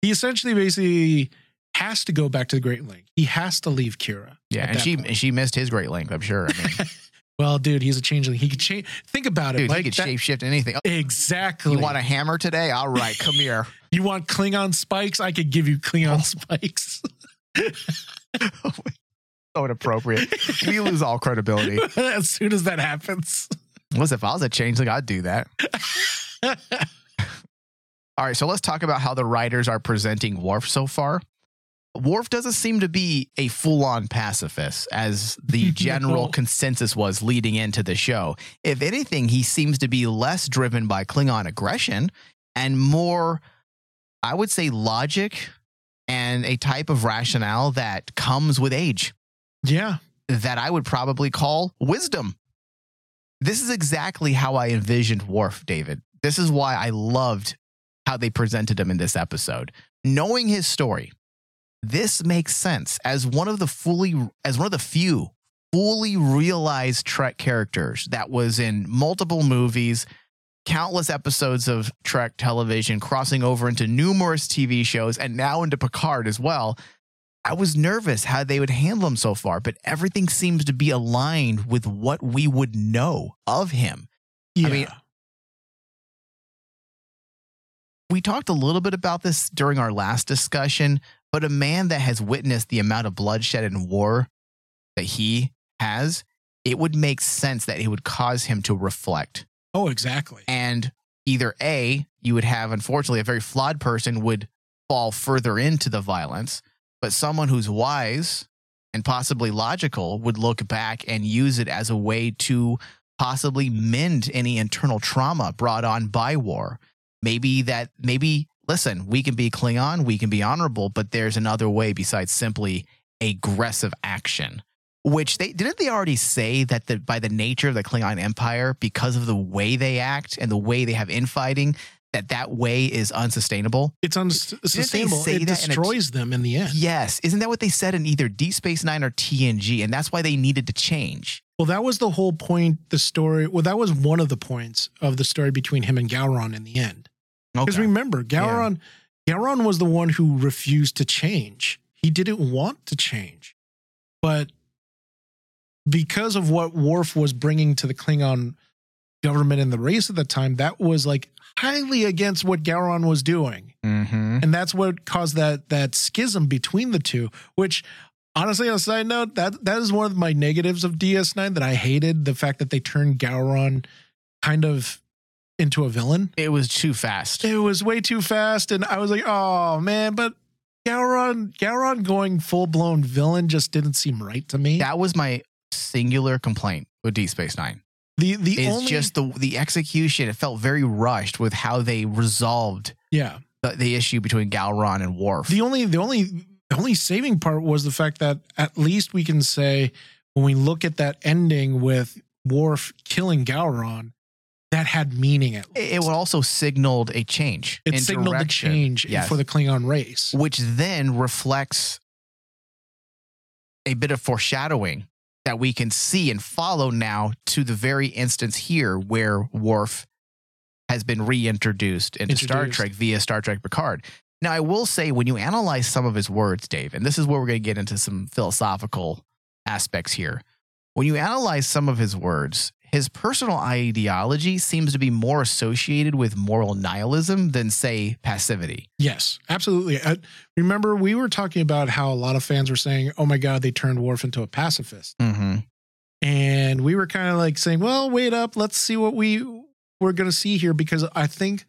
E: he essentially basically has to go back to the Great Link. He has to leave Kira.
D: Yeah. And she
E: point.
D: and she missed his Great Link, I'm sure. I mean,
E: Well, dude, he's a changeling. He could change. Think about it.
D: dude,
E: like
D: he could
E: that-
D: shapeshift anything. Oh,
E: Exactly.
D: you want a hammer today? All right, come here.
E: You want Klingon spikes? I could give you Klingon oh. spikes.
D: Oh so inappropriate. we lose all credibility.
E: as soon as that happens.
D: Listen, if I was a changeling, I'd do that. All right, so let's talk about how the writers are presenting Worf so far. Worf doesn't seem to be a full on pacifist, as the general consensus was leading into the show. If anything, he seems to be less driven by Klingon aggression and more, I would say, logic and a type of rationale that comes with age
E: Yeah.
D: that I would probably call wisdom. This is exactly how I envisioned Worf, David. This is why I loved how they presented him in this episode. Knowing his story, this makes sense as one of the fully as one of the few fully realized Trek characters that was in multiple movies, countless episodes of Trek television, crossing over into numerous TV shows, and now into Picard as well. I was nervous how they would handle him so far, but everything seems to be aligned with what we would know of him.
E: Yeah.
D: mean, We talked a little bit about this during our last discussion, but a man that has witnessed the amount of bloodshed and war that he has, it would make sense that it would cause him to reflect.
E: oh, exactly.
D: And either A, you would have, unfortunately, a very flawed person would fall further into the violence, but someone who's wise and possibly logical would look back and use it as a way to possibly mend any internal trauma brought on by war. Maybe that, maybe, listen, we can be Klingon, we can be honorable, but there's another way besides simply aggressive action. Which they didn't they already say that the, by the nature of the Klingon Empire, because of the way they act and the way they have infighting, that that way is unsustainable.
E: It's unsustainable. It
D: in a-
E: destroys them in the end.
D: Yes, isn't that what they said in either Deep Space Nine or TNG? And that's why they needed to change.
E: Well, that was the whole point. The story. Well, that was one of the points of the story between him and Gowron in the end. Because
D: Okay.
E: remember, Gowron, Gowron was the one who refused to change. He didn't want to change, but because of what Worf was bringing to the Klingon government in the race at the time, that was like highly against what Gowron was doing,
D: Mm-hmm.
E: and that's what caused that that schism between the two. Which, honestly, on a side note, that that is one of my negatives of DS9 that I hated the fact that they turned Gowron kind of into a villain
D: It was too fast.
E: it was way too fast and i was like oh man but Gowron, Gowron going full blown villain just didn't seem right to me.
D: That was my singular complaint with Deep Space Nine.
E: The the
D: Is
E: only
D: just the the execution. It felt very rushed with how they resolved
E: yeah
D: the, the issue between Gowron and Worf.
E: the only the only the only saving part was the fact that at least we can say when we look at that ending with Worf killing Gowron, that had meaning at least.
D: it, it also signaled a change.
E: It signaled the
D: direction.
E: change
D: Yes.
E: for the Klingon race.
D: which then reflects a bit of foreshadowing that we can see and follow now to the very instance here where Worf has been reintroduced into Star Trek via Star Trek Picard. Now, I will say, when you analyze some of his words, Dave, and this is where we're going to get into some philosophical aspects here. When you analyze some of his words, his personal ideology seems to be more associated with moral nihilism than, say, passivity.
E: Yes, absolutely. I, remember, we were talking about how a lot of fans were saying, "Oh my God, they turned Worf into a pacifist,"
D: Mm-hmm.
E: and we were kind of like saying, "Well, wait up, let's see what we we're going to see here," because I think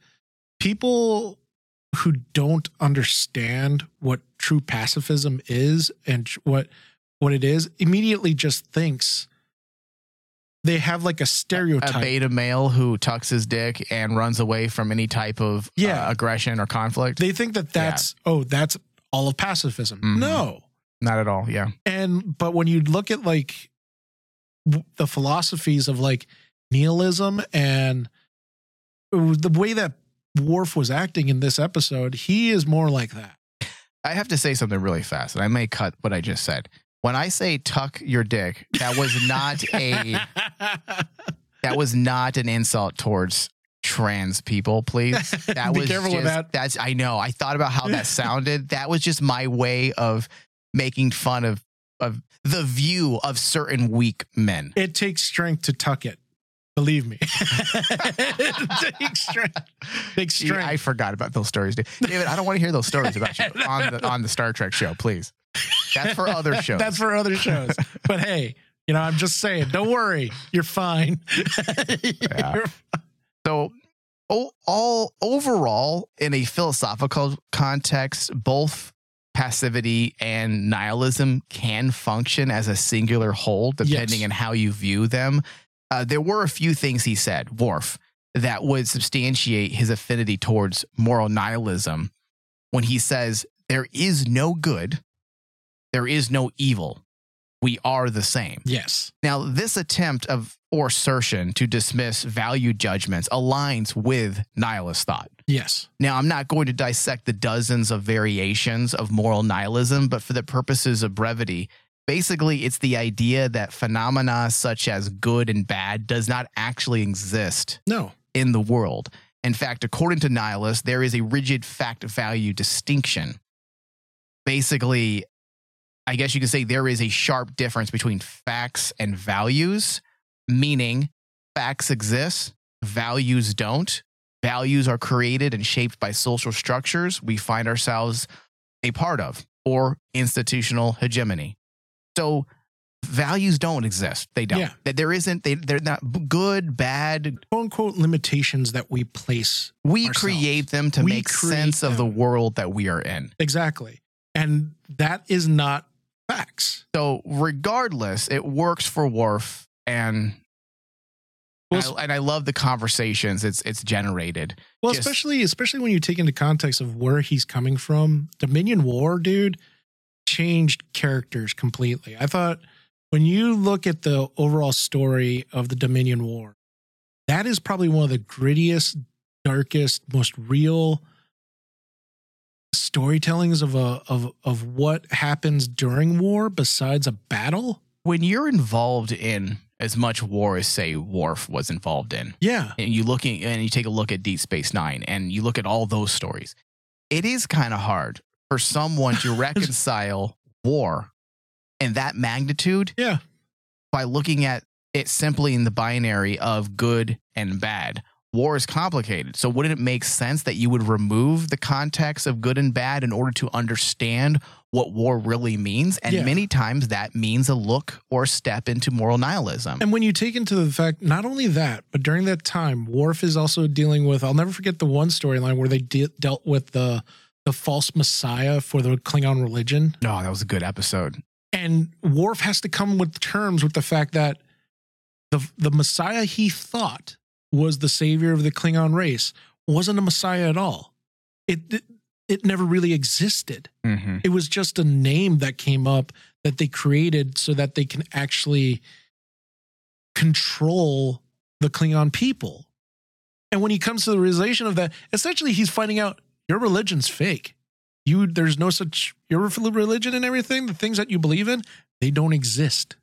E: people who don't understand what true pacifism is and what what it is immediately just thinks they have like a stereotype.
D: a beta male who tucks his dick and runs away from any type of
E: Yeah.
D: uh, aggression or conflict.
E: they think that that's oh, that's all of pacifism.
D: Mhm.
E: No.
D: Not at all. Yeah.
E: and but when you look at like w- the philosophies of like nihilism and the way that Worf was acting in this episode, he is more like that.
D: I have to say something really fast, and I may cut what I just said. When I say tuck your dick, that was not a that was not an insult towards trans people, please. That
E: Be
D: was
E: careful with
D: just-
E: that.
D: That's I know. I thought about how that sounded. That was just my way of making fun of of the view of certain weak men.
E: It takes strength to tuck it. Believe me. takes strength.
D: See,
E: strength.
D: I forgot about those stories. David. I don't want to hear those stories about you on the on the Star Trek show, please. That's for other shows.
E: That's for other shows. but hey, you know, I'm just saying, don't worry. You're fine. You're-
D: So, o- all overall, in a philosophical context, both passivity and nihilism can function as a singular whole depending
E: Yes.
D: on how you view them. Uh, there were a few things he said, Worf, that would substantiate his affinity towards moral nihilism when he says, There is no good, there is no evil. We are the same.
E: Yes.
D: Now, this attempt of or assertion to dismiss value judgments aligns with nihilist thought.
E: Yes.
D: Now, I'm not going to dissect the dozens of variations of moral nihilism, but for the purposes of brevity, basically it's the idea that phenomena such as good and bad does not actually exist
E: No.
D: in the world. In fact, according to nihilists, there is a rigid fact value distinction. Basically, I guess you could say there is a sharp difference between facts and values, meaning facts exist, values don't. Values are created and shaped by social structures we find ourselves a part of or institutional hegemony. So values don't exist. They don't.
E: Yeah.
D: There isn't they they're not good, bad,
E: Quote unquote limitations that we place.
D: we
E: ourselves.
D: create them to
E: We
D: make sense of the world that we are in.
E: Exactly. And that is not facts.
D: So, regardless, it works for Worf, and
E: Well,
D: I, and I love the conversations it's it's generated.
E: Well,
D: Just-
E: especially especially when you take into context of where he's coming from. Dominion War, dude, changed characters completely. I thought when you look at the overall story of the Dominion War, that is probably one of the grittiest, darkest, most real storytellings of a of of what happens during war besides a battle.
D: When you're involved in as much war as say Worf was involved in,
E: Yeah.
D: and you looking and you take a look at Deep Space Nine, and you look at all those stories, it is kind of hard for someone to reconcile war and that magnitude
E: Yeah.
D: by looking at it simply in the binary of good and bad. War is complicated. So, wouldn't it make sense that you would remove the context of good and bad in order to understand what war really means? And
E: Yeah.
D: many times that means a look or step into moral nihilism.
E: And when you take into the fact, not only that, but during that time, Worf is also dealing with. I'll never forget the one storyline where they de- dealt with the the false messiah for the Klingon religion,
D: No, that was a good episode.
E: and Worf has to come with terms with the fact that the the messiah he thought was the savior of the Klingon race wasn't a messiah at all. It it, it never really existed.
D: Mm-hmm.
E: It was just a name that came up that they created so that they can actually control the Klingon people. And when he comes to the realization of that, essentially he's finding out your religion's fake. You there's no such your religion and everything, the things that you believe in, they don't exist.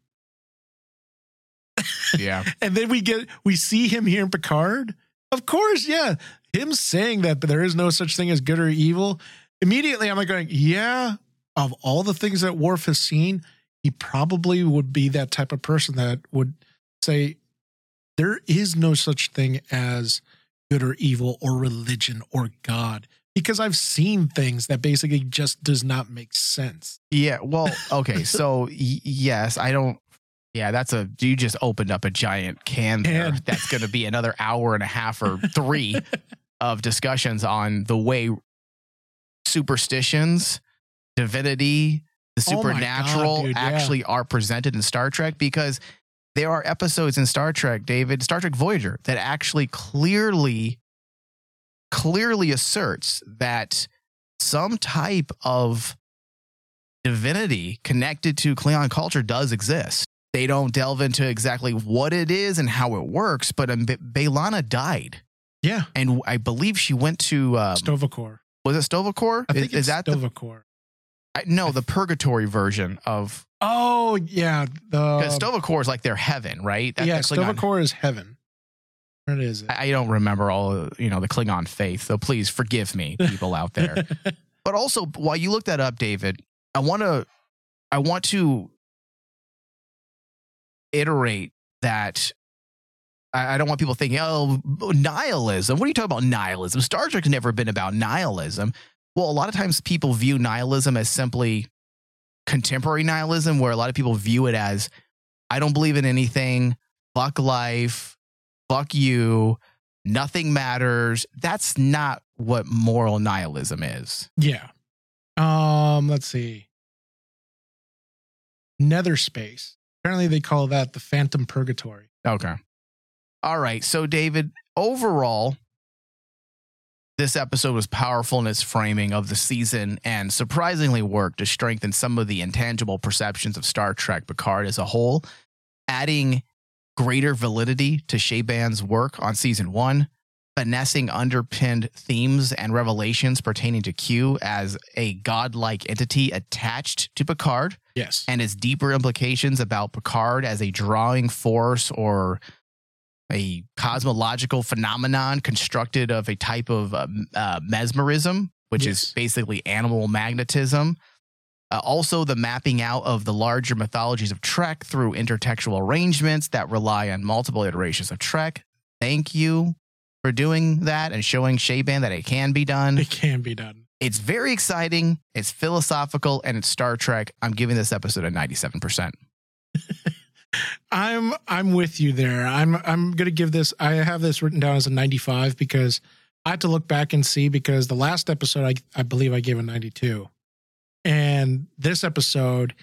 D: Yeah.
E: And then we get we see him here in Picard. Of course, yeah. Him saying that but there is no such thing as good or evil. Immediately I'm like going, yeah, of all the things that Worf has seen, he probably would be that type of person that would say there is no such thing as good or evil or religion or God. Because I've seen things that basically just does not make sense.
D: Yeah. Well, okay. So, y- yes, I don't. Yeah, that's a. You just opened up a giant can there. That's going to be another hour and a half or three of discussions on the way superstitions, divinity, the
E: Oh God,
D: supernatural
E: dude, yeah.
D: actually are presented in Star Trek because there are episodes in Star Trek, David, Star Trek Voyager, that actually clearly, clearly asserts that some type of divinity connected to Klingon culture does exist. They don't delve into exactly what it is and how it works, but um, B'Elanna died,
E: Yeah.
D: and I believe she went to um,
E: Sto-vo-kor.
D: was it Sto-vo-kor?
E: I think
D: is, is that the
E: Sto-vo-kor.
D: I, no the purgatory version of
E: Oh yeah, the
D: Sto-vo-kor is like their heaven, right? That-
E: yeah, Sto-vo-kor is heaven. Where is it?
D: I I don't remember all you know the Klingon faith, so please forgive me, people out there. but also, while you look that up, David, I want to, I want to iterate that. I I don't want people thinking, oh, nihilism. What are you talking about, nihilism? Star Trek's never been about nihilism. Well, a lot of times people view nihilism as simply contemporary nihilism, where a lot of people view it as, I don't believe in anything, fuck life, fuck you, nothing matters. That's not what moral nihilism is.
E: yeah, Um, let's see. Nether space. Apparently, they call that the Phantom Purgatory.
D: Okay. All right. So, David, overall, this episode was powerful in its framing of the season and surprisingly worked to strengthen some of the intangible perceptions of Star Trek Picard as a whole, adding greater validity to Chabon's work on season one, finessing underpinned themes and revelations pertaining to Q as a godlike entity attached to Picard
E: Yes.
D: and its deeper implications about Picard as a drawing force or a cosmological phenomenon constructed of a type of uh, uh, mesmerism, which
E: Yes.
D: is basically animal magnetism. Uh, also, the mapping out of the larger mythologies of Trek through intertextual arrangements that rely on multiple iterations of Trek. Thank you for doing that and showing Chabon that it can be done.
E: It can be done.
D: It's very exciting. It's philosophical and it's Star Trek. I'm giving this episode a 97%.
E: I'm I'm with you there. I'm I'm gonna give this. I have this written down as a 95 because I had to look back and see because the last episode I I believe I gave a 92, and this episode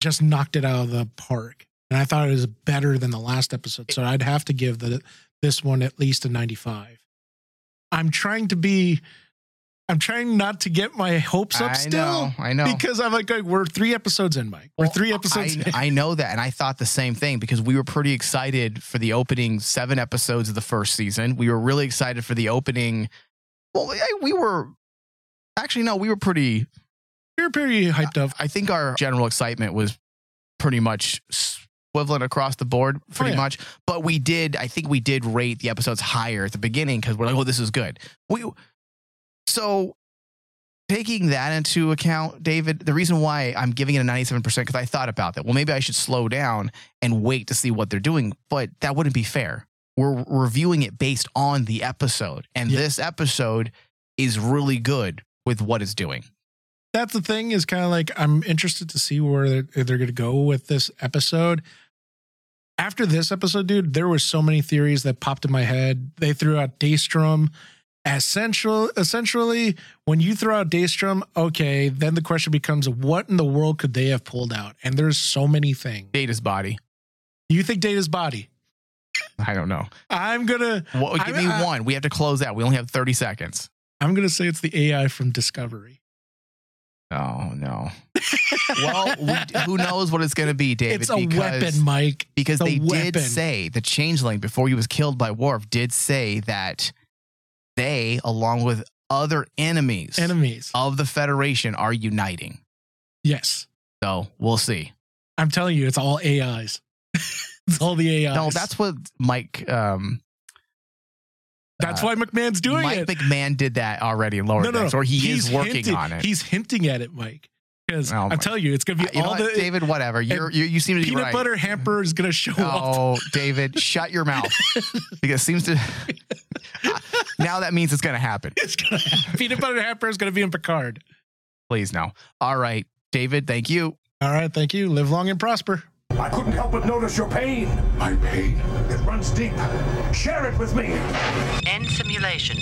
E: just knocked it out of the park. And I thought it was better than the last episode, so I'd have to give the this one at least a 95. I'm trying to be. I'm trying not to get my hopes up
D: I
E: still
D: know, I know.
E: because I'm like, we're three episodes in, Mike. We're
D: Well,
E: three episodes in.
D: I, I know that. And I thought the same thing because we were pretty excited for the opening seven episodes of the first season. We were really excited for the opening. Well, we were actually, no, we were pretty.
E: You're pretty hyped up.
D: I think our general excitement was pretty much equivalent across the board, pretty oh,
E: yeah.
D: much. But we did, I think we did rate the episodes higher at the beginning because we're like, oh, this is good. We so taking that into account, David, the reason why I'm giving it a 97% because I thought about that. Well, maybe I should slow down and wait to see what they're doing, but that wouldn't be fair. We're reviewing it based on the episode, and
E: Yeah.
D: this episode is really good with what it's doing.
E: That's the thing is kind of like I'm interested to see where they're, they're going to go with this episode. After this episode, dude, there were so many theories that popped in my head. They threw out Daystrom. Essential, essentially, when you throw out Daystrom, okay, then the question becomes, what in the world could they have pulled out? And there's so many things.
D: Data's body.
E: You think Data's body?
D: I don't know.
E: I'm gonna,
D: Well, give
E: I'm-
D: me
E: I-
D: one. We have to close out. We only have 30 seconds.
E: I'm gonna say it's the AI from Discovery.
D: Oh, no. well, we, who knows what it's going to be, David?
E: it's a
D: because,
E: weapon, Mike.
D: Because they did say, the changeling, before he was killed by Worf, did say that they, along with other enemies
E: Enemies.
D: of the Federation, are uniting.
E: Yes.
D: So we'll see.
E: I'm telling you, it's all AIs. it's all the AIs.
D: No, that's what Mike. Um,
E: that's
D: uh,
E: why McMahan's doing
D: Mike
E: it.
D: Mike McMahan did that already in Lower
E: no, no,
D: Decks,
E: no.
D: or he
E: He's
D: is working
E: hinting-
D: on it.
E: He's hinting at it, Mike. Because
D: Oh
E: I'm telling you, it's gonna be
D: Uh, you know
E: all
D: what,
E: the
D: David, whatever. You're, you, you seem to be
E: peanut
D: right.
E: butter hamper is gonna show up.
D: Oh, David, shut your mouth. Because it seems to. now that means it's going to happen.
E: It's gonna happen. peanut butter hamper is gonna be in Picard.
D: Please, no. All right, David, thank you.
E: All right, thank you. Live long and prosper.
B: I couldn't help but notice your pain.
F: My pain?
B: It runs deep. Share it with me.
G: End simulation.